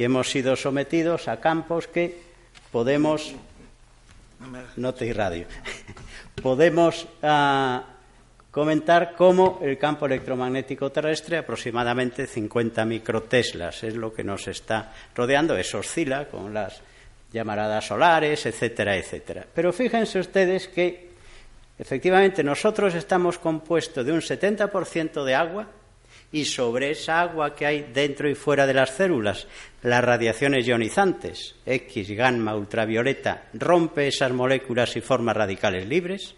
Y hemos sido sometidos a campos que podemos. No te irradio. podemos ah, comentar cómo el campo electromagnético terrestre, aproximadamente 50 microteslas, es lo que nos está rodeando. Eso oscila con las llamaradas solares, etcétera, etcétera. Pero fíjense ustedes que efectivamente nosotros estamos compuestos de un 70% de agua y sobre esa agua que hay dentro y fuera de las células, las radiaciones ionizantes, X, gamma, ultravioleta, rompe esas moléculas y forma radicales libres.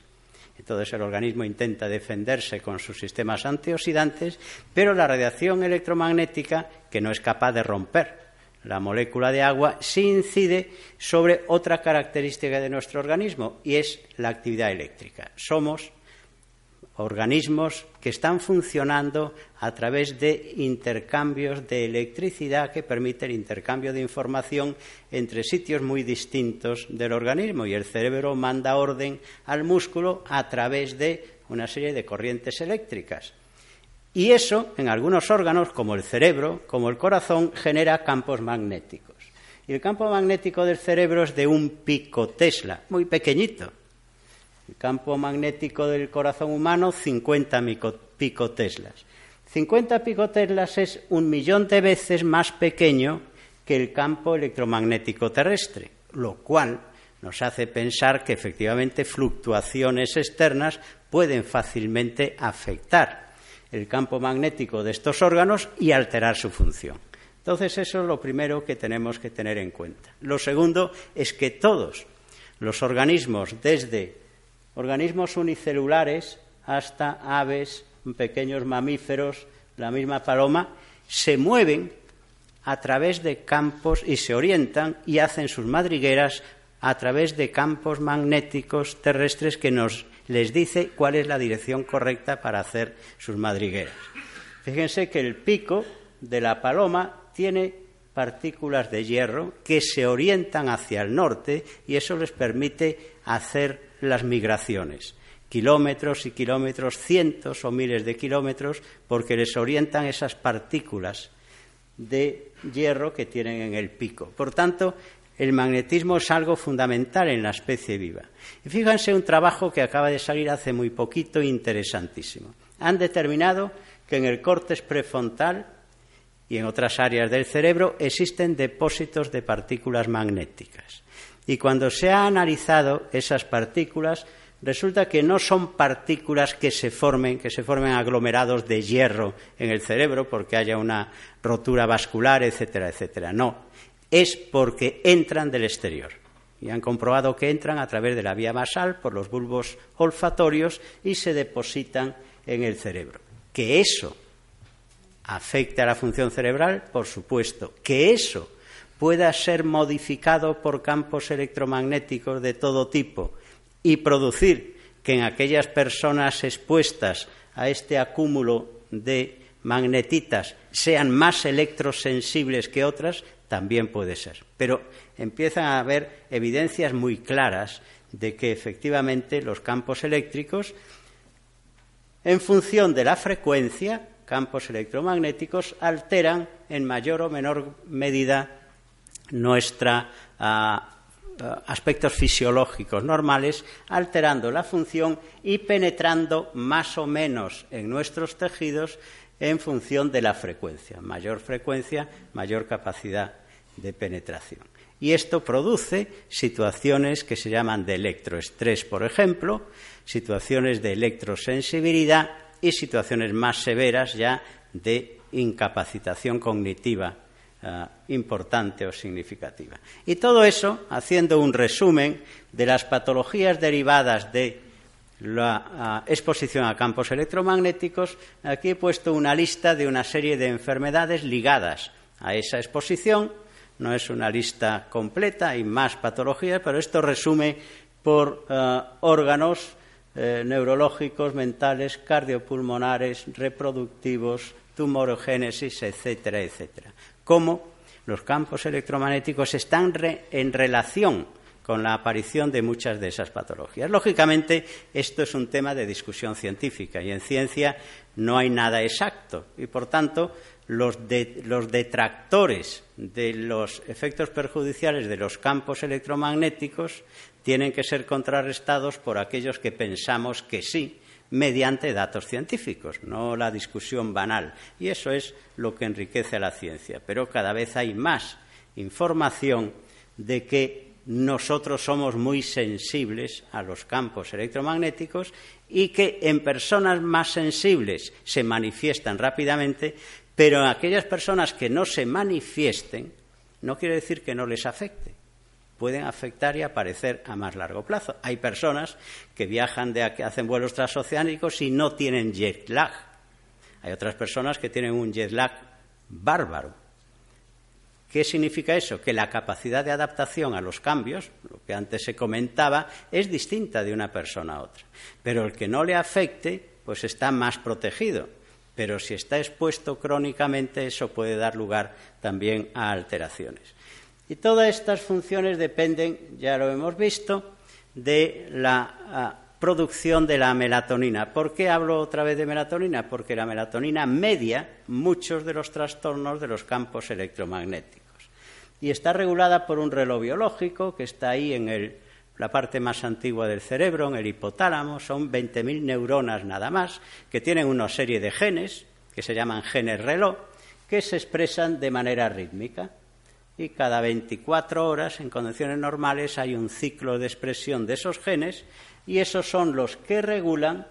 Entonces el organismo intenta defenderse con sus sistemas antioxidantes, pero la radiación electromagnética, que no es capaz de romper la molécula de agua, sí incide sobre otra característica de nuestro organismo y es la actividad eléctrica. Somos organismos que están funcionando a través de intercambios de electricidad que permiten el intercambio de información entre sitios muy distintos del organismo y el cerebro manda orden al músculo a través de una serie de corrientes eléctricas. Y eso, en algunos órganos, como el cerebro, como el corazón, genera campos magnéticos. Y el campo magnético del cerebro es de un pico Tesla, muy pequeñito. El campo magnético del corazón humano, 50 picoteslas. 50 picoteslas es un millón de veces más pequeño que el campo electromagnético terrestre, lo cual nos hace pensar que efectivamente fluctuaciones externas pueden fácilmente afectar el campo magnético de estos órganos y alterar su función. Entonces, eso es lo primero que tenemos que tener en cuenta. Lo segundo es que todos los organismos, desde organismos unicelulares hasta aves, pequeños mamíferos, la misma paloma, se mueven a través de campos y se orientan y hacen sus madrigueras a través de campos magnéticos terrestres que nos les dice cuál es la dirección correcta para hacer sus madrigueras. Fíjense que el pico de la paloma tiene partículas de hierro que se orientan hacia el norte y eso les permite hacer las migraciones. Kilómetros y kilómetros, cientos o miles de kilómetros, porque les orientan esas partículas de hierro que tienen en el pico. Por tanto, el magnetismo es algo fundamental en la especie viva. Y fíjense un trabajo que acaba de salir hace muy poquito, interesantísimo. Han determinado que en el córtex prefrontal y en otras áreas del cerebro existen depósitos de partículas magnéticas. Y cuando se ha analizado esas partículas, resulta que no son partículas que se formen, que se formen aglomerados de hierro en el cerebro porque haya una rotura vascular, etcétera, etcétera. No, es porque entran del exterior. Y han comprobado que entran a través de la vía basal por los bulbos olfatorios y se depositan en el cerebro. Que eso afecte a la función cerebral, por supuesto. Que eso pueda ser modificado por campos electromagnéticos de todo tipo y producir que en aquellas personas expuestas a este acúmulo de magnetitas sean más electrosensibles que otras, también puede ser. Pero empiezan a haber evidencias muy claras de que efectivamente los campos eléctricos, en función de la frecuencia, campos electromagnéticos, alteran en mayor o menor medida nuestros ah, aspectos fisiológicos normales, alterando la función y penetrando más o menos en nuestros tejidos en función de la frecuencia. Mayor frecuencia, mayor capacidad de penetración. Y esto produce situaciones que se llaman de electroestrés, por ejemplo, situaciones de electrosensibilidad y situaciones más severas ya de incapacitación cognitiva eh, importante o significativa. Y todo eso haciendo un resumen de las patologías derivadas de la eh, exposición a campos electromagnéticos. Aquí he puesto una lista de una serie de enfermedades ligadas a esa exposición. No es una lista completa, hay más patologías, pero esto resume por órganos eh, neurológicos, mentales, cardiopulmonares, reproductivos, tumorogénesis, etcétera, etcétera. Cómo los campos electromagnéticos están en relación con la aparición de muchas de esas patologías. Lógicamente, esto es un tema de discusión científica y en ciencia no hay nada exacto y, por tanto, los, detractores de los efectos perjudiciales de los campos electromagnéticos tienen que ser contrarrestados por aquellos que pensamos que sí, mediante datos científicos, no la discusión banal. Y eso es lo que enriquece a la ciencia. Pero cada vez hay más información de que nosotros somos muy sensibles a los campos electromagnéticos y que en personas más sensibles se manifiestan rápidamente, pero aquellas personas que no se manifiesten, no quiere decir que no les afecte pueden afectar y aparecer a más largo plazo. Hay personas que viajan de que hacen vuelos transoceánicos y no tienen jet lag. Hay otras personas que tienen un jet lag bárbaro. ¿Qué significa eso? Que la capacidad de adaptación a los cambios, lo que antes se comentaba, es distinta de una persona a otra. Pero el que no le afecte, pues está más protegido. Pero si está expuesto crónicamente, eso puede dar lugar también a alteraciones. Y todas estas funciones dependen, ya lo hemos visto, de la ah, producción de la melatonina. ¿Por qué hablo otra vez de melatonina? Porque la melatonina media muchos de los trastornos de los campos electromagnéticos. Y está regulada por un reloj biológico que está ahí en la parte más antigua del cerebro, en el hipotálamo. Son 20.000 neuronas nada más, que tienen una serie de genes, que se llaman genes reloj, que se expresan de manera rítmica y cada 24 horas, en condiciones normales, hay un ciclo de expresión de esos genes y esos son los que regulan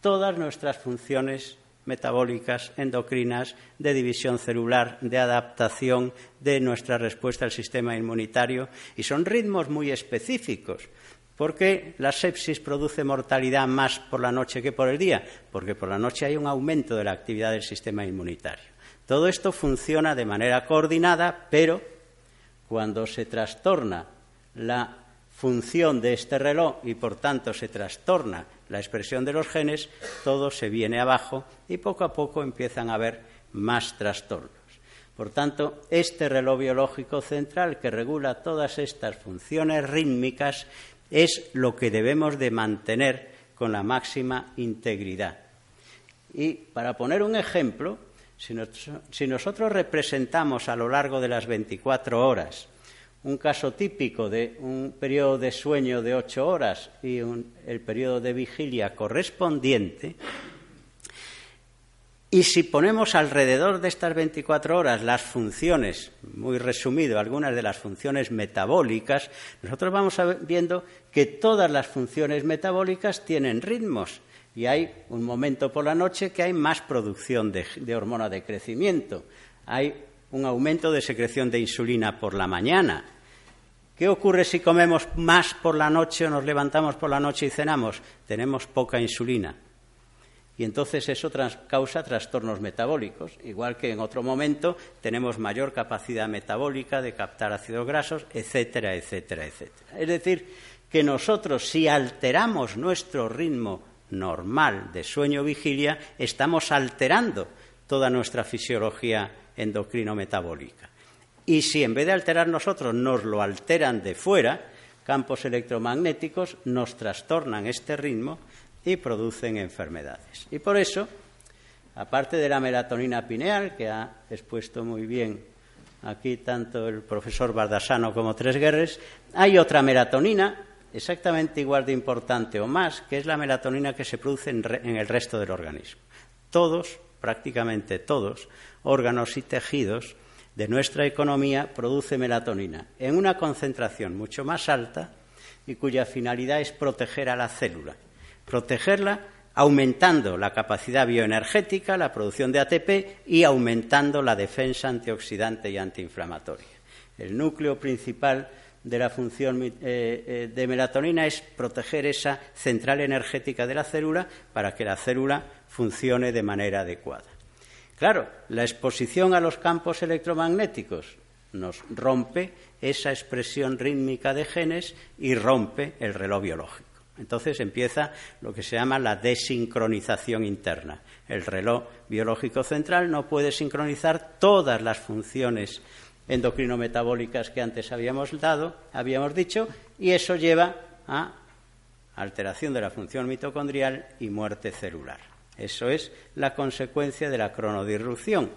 todas nuestras funciones metabólicas, endocrinas, de división celular, de adaptación de nuestra respuesta al sistema inmunitario y son ritmos muy específicos. ¿Por qué la sepsis produce mortalidad más por la noche que por el día? Porque por la noche hay un aumento de la actividad del sistema inmunitario. Todo esto funciona de manera coordinada, pero cuando se trastorna la función de este reloj y por tanto se trastorna la expresión de los genes, todo se viene abajo y poco a poco empiezan a haber más trastornos. Por tanto, este reloj biológico central que regula todas estas funciones rítmicas es lo que debemos de mantener con la máxima integridad. Y para poner un ejemplo, si, nosotros representamos a lo largo de las 24 horas un caso típico de un periodo de sueño de ocho horas y el periodo de vigilia correspondiente, y si ponemos alrededor de estas 24 horas las funciones, muy resumido, algunas de las funciones metabólicas, nosotros vamos viendo que todas las funciones metabólicas tienen ritmos y hay un momento por la noche que hay más producción de, hormona de crecimiento, hay un aumento de secreción de insulina por la mañana. ¿Qué ocurre si comemos más por la noche o nos levantamos por la noche y cenamos? Tenemos poca insulina. Y entonces eso causa trastornos metabólicos, igual que en otro momento tenemos mayor capacidad metabólica de captar ácidos grasos, etcétera, etcétera, etcétera. Es decir, que nosotros si alteramos nuestro ritmo normal de sueño-vigilia, estamos alterando toda nuestra fisiología endocrino-metabólica. Y si en vez de alterar nosotros nos lo alteran de fuera, campos electromagnéticos nos trastornan este ritmo y producen enfermedades. Y por eso, aparte de la melatonina pineal, que ha expuesto muy bien aquí tanto el profesor Bardasano como Tres Guerres, hay otra melatonina exactamente igual de importante o más, que es la melatonina que se produce en, el resto del organismo. Todos, prácticamente todos, órganos y tejidos de nuestra economía producen melatonina en una concentración mucho más alta y cuya finalidad es proteger a la célula, protegerla aumentando la capacidad bioenergética, la producción de ATP y aumentando la defensa antioxidante y antiinflamatoria. El núcleo principal de la función eh, eh, de melatonina es proteger esa central energética de la célula para que la célula funcione de manera adecuada. Claro, la exposición a los campos electromagnéticos nos rompe esa expresión rítmica de genes y rompe el reloj biológico. Entonces empieza lo que se llama la desincronización interna. El reloj biológico central no puede sincronizar todas las funciones endocrino-metabólicas que antes habíamos dado, habíamos dicho, y eso lleva a alteración de la función mitocondrial y muerte celular. Eso es la consecuencia de la cronodisrupción.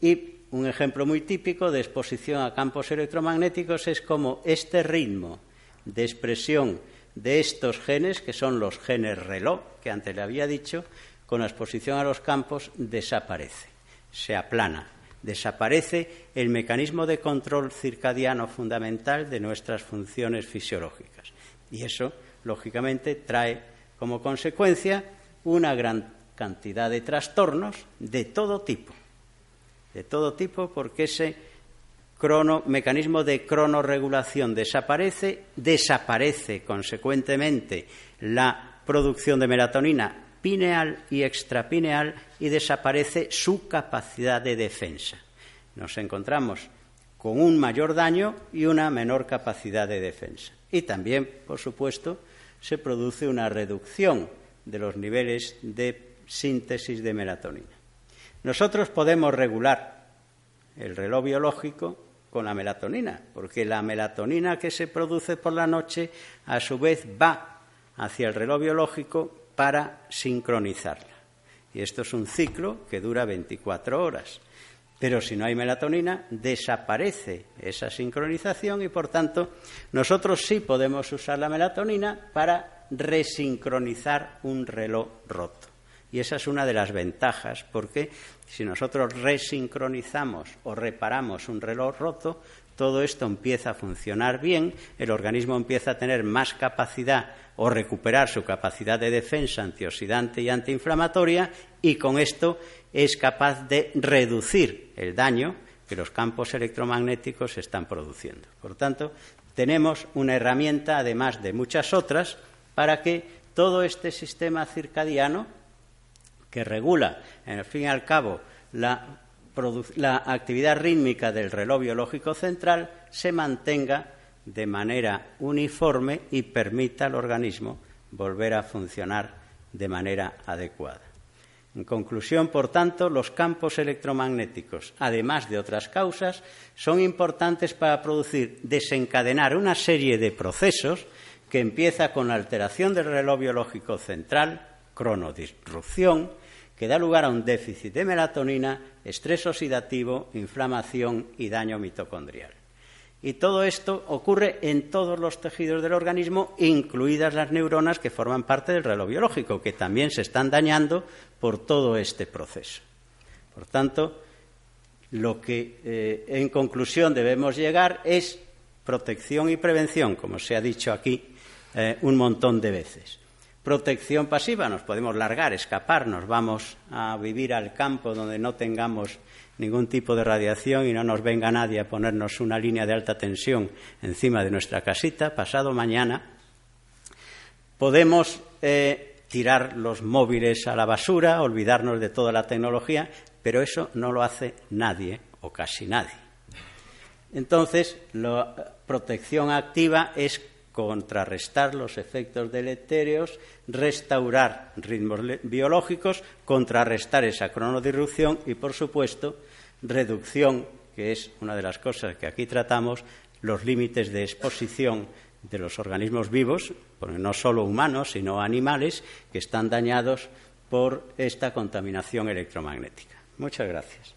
Y un ejemplo muy típico de exposición a campos electromagnéticos es como este ritmo de expresión de estos genes, que son los genes reloj, que antes le había dicho, con la exposición a los campos desaparece, se aplana, desaparece el mecanismo de control circadiano fundamental de nuestras funciones fisiológicas. Y eso, lógicamente, trae como consecuencia una gran cantidad de trastornos de todo tipo, de todo tipo, porque ese mecanismo de cronoregulación desaparece, desaparece consecuentemente la producción de melatonina pineal y extrapineal y desaparece su capacidad de defensa. Nos encontramos con un mayor daño y una menor capacidad de defensa. Y también, por supuesto, se produce una reducción de los niveles de síntesis de melatonina. Nosotros podemos regular el reloj biológico con la melatonina, porque la melatonina que se produce por la noche a su vez va hacia el reloj biológico para sincronizarla. Y esto es un ciclo que dura 24 horas. Pero si no hay melatonina, desaparece esa sincronización y, por tanto, nosotros sí podemos usar la melatonina para resincronizar un reloj roto. Y esa es una de las ventajas, porque si nosotros resincronizamos o reparamos un reloj roto, todo esto empieza a funcionar bien, el organismo empieza a tener más capacidad o recuperar su capacidad de defensa antioxidante y antiinflamatoria y con esto es capaz de reducir el daño que los campos electromagnéticos están produciendo. Por tanto, tenemos una herramienta, además de muchas otras, para que todo este sistema circadiano que regula, en fin y al cabo, la, actividad rítmica del reloj biológico central, se mantenga de manera uniforme y permita al organismo volver a funcionar de manera adecuada. En conclusión, por tanto, los campos electromagnéticos, además de otras causas, son importantes para producir, desencadenar una serie de procesos que empieza con la alteración del reloj biológico central, cronodisrupción, que da lugar a un déficit de melatonina, estrés oxidativo, inflamación y daño mitocondrial. Y todo esto ocurre en todos los tejidos del organismo, incluidas las neuronas que forman parte del reloj biológico, que también se están dañando por todo este proceso. Por tanto, lo que eh, en conclusión debemos llegar es protección y prevención, como se ha dicho aquí eh, un montón de veces. Protección pasiva, nos podemos largar, escapar, nos vamos a vivir al campo donde no tengamos ningún tipo de radiación y no nos venga nadie a ponernos una línea de alta tensión encima de nuestra casita, pasado mañana, podemos eh, tirar los móviles a la basura, olvidarnos de toda la tecnología, pero eso no lo hace nadie o casi nadie. Entonces, la protección activa es contrarrestar los efectos deletéreos, restaurar ritmos biológicos, contrarrestar esa cronodirrupción y, por supuesto, reducción, que es una de las cosas que aquí tratamos, los límites de exposición de los organismos vivos, no solo humanos, sino animales, que están dañados por esta contaminación electromagnética. Muchas gracias.